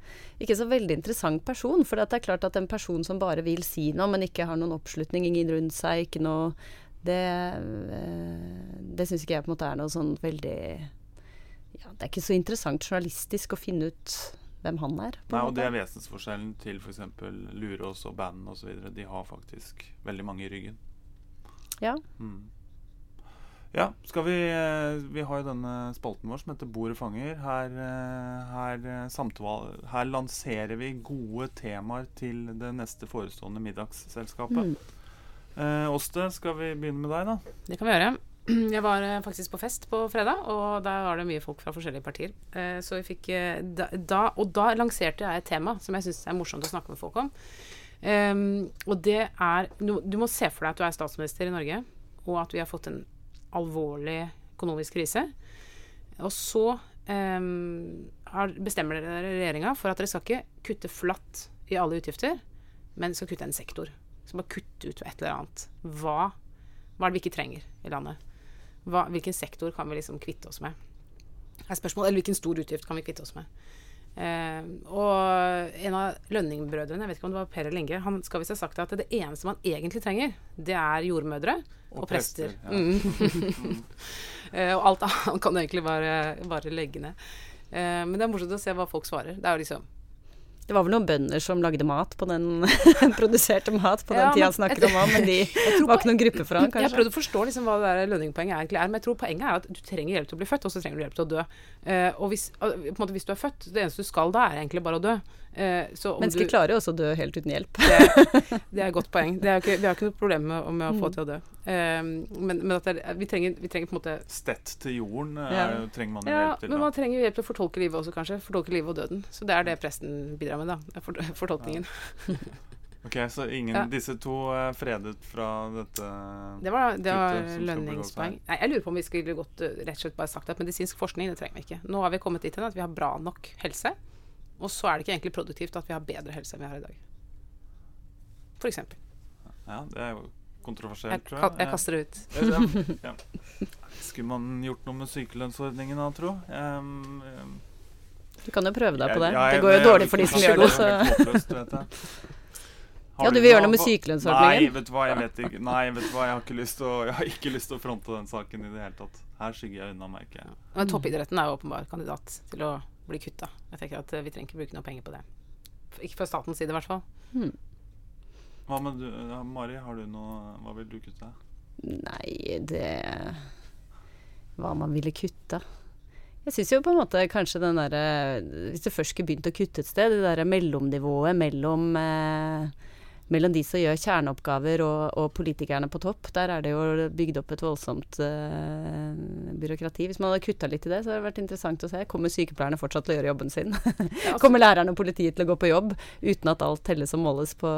Ikke så veldig interessant person. For det er klart at en person som bare vil si noe, men ikke har noen oppslutning, ingen rundt seg, ikke noe Det, eh, det syns ikke jeg på en måte er noe sånn veldig ja, Det er ikke så interessant journalistisk å finne ut hvem han er. på Nei, og det er vesensforskjellen til f.eks. Lurås og band osv. De har faktisk veldig mange i ryggen. Ja. Mm. Ja, skal vi eh, Vi har jo denne spalten vår som heter Bordet fanger. Her, eh, her, eh, samtale, her lanserer vi gode temaer til det neste forestående middagsselskapet. Mm. Eh, Åste, skal vi begynne med deg, da? Det kan vi gjøre. Jeg var faktisk på fest på fredag, og der var det mye folk fra forskjellige partier. Eh, så vi fikk da, Og da lanserte jeg et tema som jeg syns er morsomt å snakke med folk om. Ehm, og det er du, du må se for deg at du er statsminister i Norge, og at vi har fått en alvorlig økonomisk krise. Og så ehm, bestemmer dere regjeringa for at dere skal ikke kutte flatt i alle utgifter, men skal kutte en sektor. Så bare kutte ut et eller annet. Hva, hva er det vi ikke trenger i landet? Hva, hvilken sektor kan vi liksom kvitte oss med? Er spørsmålet, Eller hvilken stor utgift kan vi kvitte oss med? Eh, og en av Lønning-brødrene, jeg vet ikke om det var Per eller Inge, han skal visst ha sagt at det eneste man egentlig trenger, det er jordmødre og, Og prester. prester, ja. Mm. Eh, og alt annet kan egentlig bare, bare legge ned. Eh, men det er morsomt å se hva folk svarer. Det er jo liksom Det var vel noen bønder som lagde mat på den Produserte mat på den Ja, tida han snakker om òg, men de var ikke noen gruppe for han, Jeg har prøvd å forstå liksom hva det der lønningpoenget egentlig er, men jeg tror poenget er at du trenger hjelp til å bli født, og så trenger du hjelp til å dø. Uh, og hvis, uh, måte, hvis du er født, det eneste du skal da, er egentlig bare å dø. Eh, så om Mennesker du, klarer jo også å dø helt uten hjelp. det, det er et godt poeng. Det er ikke, vi har ikke noe problem med, med å få Mm. til å dø. Eh, men men at det, er- vi, trenger, vi trenger på en måte Stett til jorden er, Ja. er trenger man jo Ja, hjelp til. men man trenger jo hjelp til å fortolke livet også, kanskje. Fortolke livet og døden. Så det er det presten bidrar med, da. For, fortolkningen. Ok, Så ingen, Ja. disse to er fredet fra dette Det var, det var lønningspoeng. Nei, jeg lurer på om vi skulle gått rett og slett bare sagt at medisinsk forskning, det trenger vi ikke. Nå har vi kommet dit hen at vi har bra nok helse, og så er det ikke egentlig produktivt at vi har bedre helse enn vi har i dag. For eksempel. Ja, det er jo Jeg, kontroversielt, tror jeg. jeg kaster det ut. Ja. Skulle man gjort noe med sykelønnsordningen da, tro? Um, um, Du kan jo prøve deg på det. Ja, jeg- Det går jo jeg- dårlig for de som gjør det, så håpløst. Har Ja, du vil gjøre noe med sykelønnsordningen? Nei, vet du hva, jeg vet ikke. Nei, vet du hva, jeg har ikke lyst til å, jeg har ikke lyst til å fronte den saken i det hele tatt. Her skygger jeg unna, merker jeg. Men toppidretten er jo åpenbar kandidat til å bli kutta. Jeg tenker at uh, vi trenger ikke bruke noe penger på det. Ikke fra statens side, i hvert fall. Hva med du, ja, Mari, har du noe Hva vil du kutte? Nei, det Hva man ville kutta. Jeg syns jo på en måte kanskje den derre Hvis du først skulle begynt å kutte et sted, det derre mellomnivået mellom eh, mellom de som gjør kjerneoppgaver og, og politikerne på topp, der er det jo bygd opp et voldsomt uh, byråkrati. Hvis man hadde kutta litt i det, så hadde det vært interessant å se. Kommer sykepleierne fortsatt til å gjøre jobben sin? Ja, altså- Kommer lærerne og politiet til å gå på jobb uten at alt telles og måles på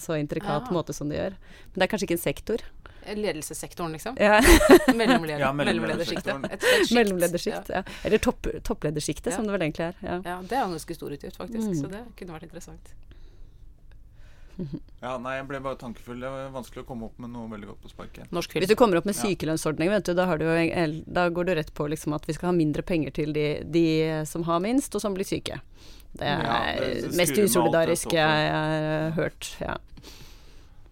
så intrikat Ja. måte som de gjør? Men det er kanskje ikke en sektor. Ledelsessektoren, liksom. Ja. Mellomleder, Ja, mellomledersjiktet. Mellomledersjikt. Ja. Eller topp, toppledersjiktet, Ja. som det vel egentlig er. Ja. Ja, det er en ganske stor utgift, faktisk. Mm. Så det kunne vært interessant. Ja, nei, jeg ble bare tankefull. Det var vanskelig å komme opp med noe veldig godt på sparket. Norsk Hvis du kommer opp med sykelønnsordning, vet du, da, har du, da går du rett på liksom at vi skal ha mindre penger til de, de som har minst, og som blir syke. Det er Ja, det- det mest usolidariske jeg har hørt. Ja.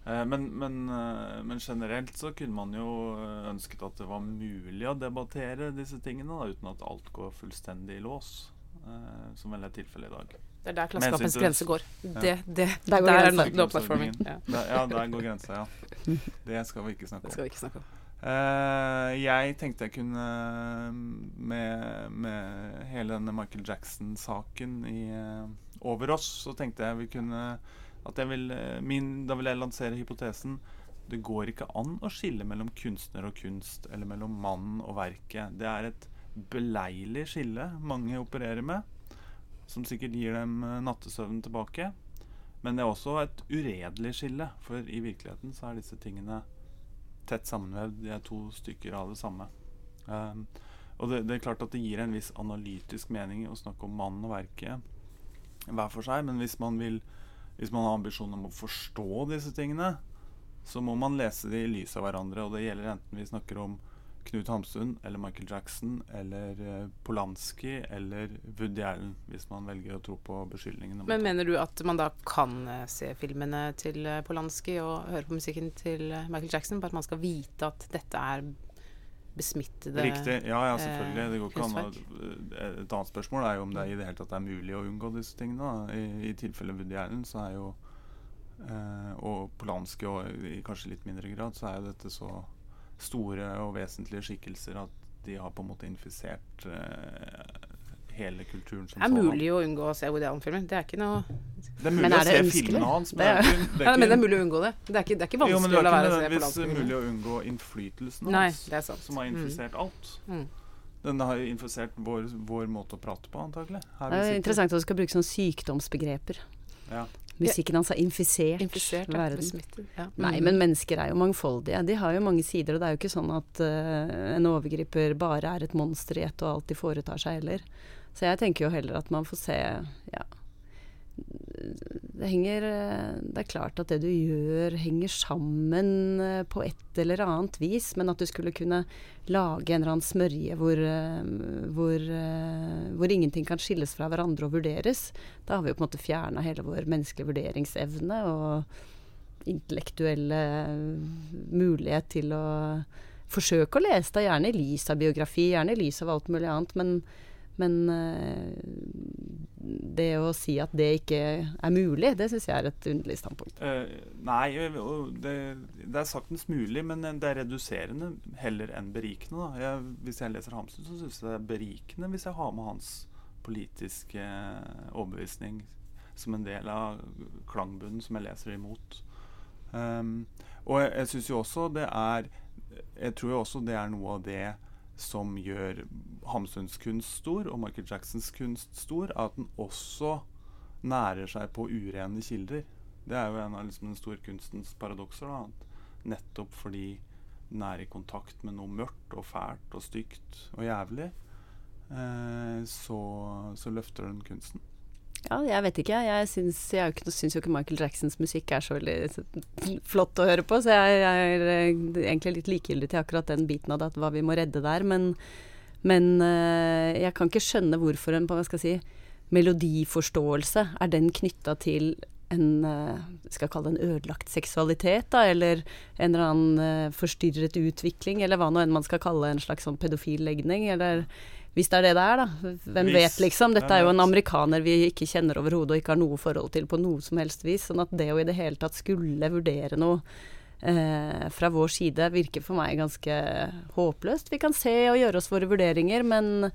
Eh, Men, men, eh, men generelt så kunne man jo eh, ønsket at det var mulig å debattere disse tingene da, uten at alt går fullstendig i lås, eh, som vel er tilfellet i dag. Det er der klasseskampens grense går. Det, det, Der går der er grensa. no, platforming. Ja, Der, ja, der går grensa, ja. Det skal vi ikke snakke det om. skal vi ikke snakke om. Uh, jeg tenkte jeg kunne, med, med hele denne Michael Jackson-saken i, eh, over oss, så tenkte jeg vi kunne at jeg vil, eh, min, Da vil jeg lansere hypotesen det går ikke an å skille mellom kunstner og kunst, eller mellom mannen og verket. Det er et beleilig skille mange opererer med, som sikkert gir dem eh, nattesøvnen tilbake. Men det er også et uredelig skille, for i virkeligheten så er disse tingene tett sammenvevd. De er to stykker av det samme. Um, og det, det er klart at det gir en viss analytisk mening å snakke om mannen og verket hver for seg, men hvis man vil hvis man har ambisjon om å forstå disse tingene, så må man lese dem i lys av hverandre. Og det gjelder enten vi snakker om Knut Hamsun eller Michael Jackson eller eh, Polanski eller Woody Allen, hvis man velger å tro på beskyldningene. Men mener du at man da kan eh, se filmene til eh, Polanski og høre på musikken til Michael Jackson, bare at man skal vite at dette er besmittede Riktig. Ja, ja, selvfølgelig. Det går ikke an. Et annet spørsmål er jo om det i det hele tatt er mulig å unngå disse tingene. I, i tilfelle Woody Allen så er jo eh, Og Polanski og i kanskje litt mindre grad, så er jo dette så store og vesentlige skikkelser at de har på en måte infisert uh, hele kulturen som Det er mulig å unngå å se Woody Allen-filmer. Det er ikke noe Det er mulig Men er å se filmene hans, Det men er- det er ikke, det Ja, er men det er mulig å unngå det. Det er ikke, det er ikke jo, men vanskelig det å er la være å se på landsbygdene. mulig å unngå innflytelsen Nei, hans, det er sant. som har Mm. infisert alt. Mm. Den har infisert vår, vår måte å prate på, antagelig. Her Det er jo interessant at du skal bruke sånne sykdomsbegreper. Ja. Musikken hans har infisert, Infisert, ja. verden. Smittet, Ja. Nei, Mm. men mennesker er jo mangfoldige. De har jo mange sider, og det er jo ikke sånn at uh, en overgriper bare er et monster i ett og alt de foretar seg heller. Så jeg tenker jo heller at man får se Ja. Det henger eh, Det er klart at det du gjør, henger sammen eh, på et eller annet vis, men at du skulle kunne lage en eller annen smørje hvor, eh, hvor, hvor ingenting kan skilles fra hverandre og vurderes, da har vi jo på en måte fjerna hele vår menneskelige vurderingsevne og intellektuelle mulighet til å forsøke å lese. Det, gjerne i lys av biografi, gjerne i lys av alt mulig annet, men, men eh, det å si at det ikke er mulig, det syns jeg er et underlig standpunkt. Uh, nei, det, det er saktens mulig, men det er reduserende heller enn berikende. Jeg, hvis jeg leser Hamsun, så syns jeg det er berikende hvis jeg har med hans politiske overbevisning som en del av klangbunnen som jeg leser imot. Um, og jeg, jeg syns jo også det er Jeg tror jo også det er noe av det som gjør Hamsuns kunst stor, og Michael Jacksons kunst stor, at den også nærer seg på urene kilder. Det er jo en av liksom den store kunstens paradokser. Da, nettopp fordi den er i kontakt med noe mørkt og fælt og stygt og jævlig, eh, så, så løfter den kunsten. Ja, jeg vet ikke. Jeg syns, jo ikke, Michael Jacksons musikk er så veldig flott å høre på, så jeg, jeg er eh, egentlig litt likegyldig til akkurat den biten av det, at hva vi må redde der. Men, men eh, jeg kan ikke skjønne hvorfor en på, hva skal jeg si, melodiforståelse er den knytta til en eh, skal jeg kalle det en ødelagt seksualitet, da, eller en eller annen forstyrret utvikling, eller hva nå enn man skal kalle en slags sånn pedofil legning, eller hvis det er det det er, da. Hvem Hvis, vet, liksom. Dette er jo en amerikaner vi ikke kjenner overhodet og ikke har noe forhold til på noe som helst vis. Sånn at det å i det hele tatt skulle vurdere noe eh, fra vår side virker for meg ganske håpløst. Vi kan se og gjøre oss våre vurderinger, men,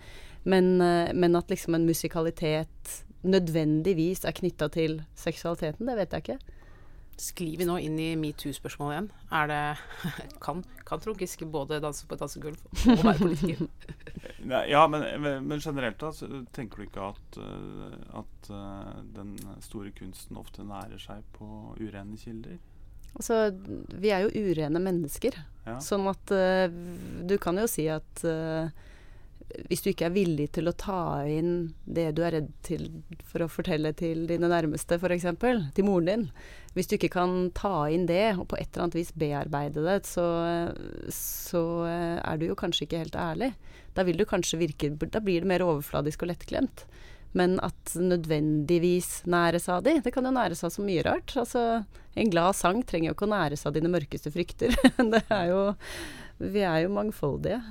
men, eh, men at liksom en musikalitet nødvendigvis er knytta til seksualiteten, det vet jeg ikke. Sklir vi nå inn i metoo-spørsmålet igjen? Er det Kan, kan Trond Giske både danse på et dansegulv og være politiker? Nei, ja, men, men generelt da, så tenker du ikke at, eh, at eh, den store kunsten ofte nærer seg på urene kilder? Altså, vi er jo urene mennesker. Ja. Sånn at uh, du kan jo si at eh, hvis du ikke er villig til å ta inn det du er redd til for å fortelle til dine nærmeste, f.eks., til moren din Hvis du ikke kan ta inn det og på et eller annet vis bearbeide det, så, så eh, er du jo kanskje ikke helt ærlig. Da vil du kanskje virke Da blir det mer overfladisk og lettklemt. Men at nødvendigvis næres av de, det kan jo næres av så mye rart. Altså, en glad sang trenger jo ikke å næres av dine mørkeste frykter. det er jo Vi er jo mangfoldige.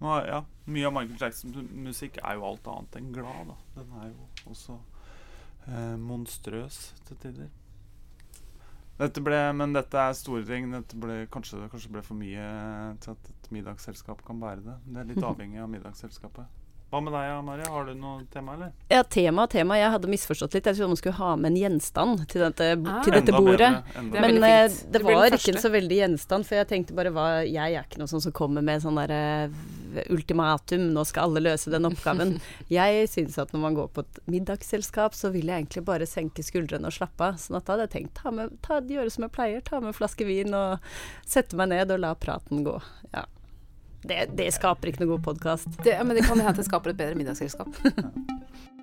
Ja. Mye av Michael Jackson-musikk er jo alt annet enn glad. Da. Den er jo også eh, monstrøs til tider. Dette ble, men dette er store ting. Dette ble, kanskje det kanskje ble for mye til at et middagsselskap kan bære det. Det er litt avhengig av middagsselskapet. Hva med deg, Maria? Har du noe tema, eller? Ja, tema tema. Jeg hadde misforstått litt. Jeg trodde man skulle ha med en gjenstand til dette, Ah. til dette bordet. bedre, Det Men eh, det Det var ikke en så veldig gjenstand, for jeg tenkte bare hva Jeg er ikke noe sånn som kommer med sånn derre ultimatum, nå skal alle løse den oppgaven. jeg syns at når man går på et middagsselskap, så vil jeg egentlig bare senke skuldrene og slappe av. Sånn at da hadde jeg tenkt ta med, ta, gjøre som jeg pleier, ta med en flaske vin og sette meg ned og la praten gå. Ja. Det, det skaper ikke noe god podkast. Men det kan hende det skaper et bedre middagsselskap.